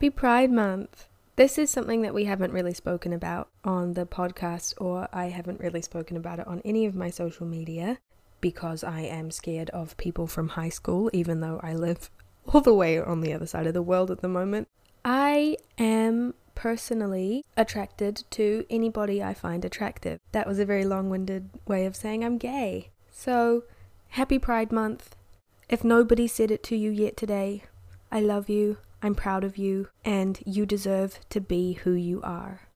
Happy Pride Month! This is something that we haven't really spoken about on the podcast, or I haven't really spoken about it on any of my social media because I am scared of people from high school, even though I live all the way on the other side of the world at the moment. I am personally attracted to anybody I find attractive. That was a very long winded way of saying I'm gay. So, happy Pride Month. If nobody said it to you yet today, I love you, I'm proud of you, and you deserve to be who you are.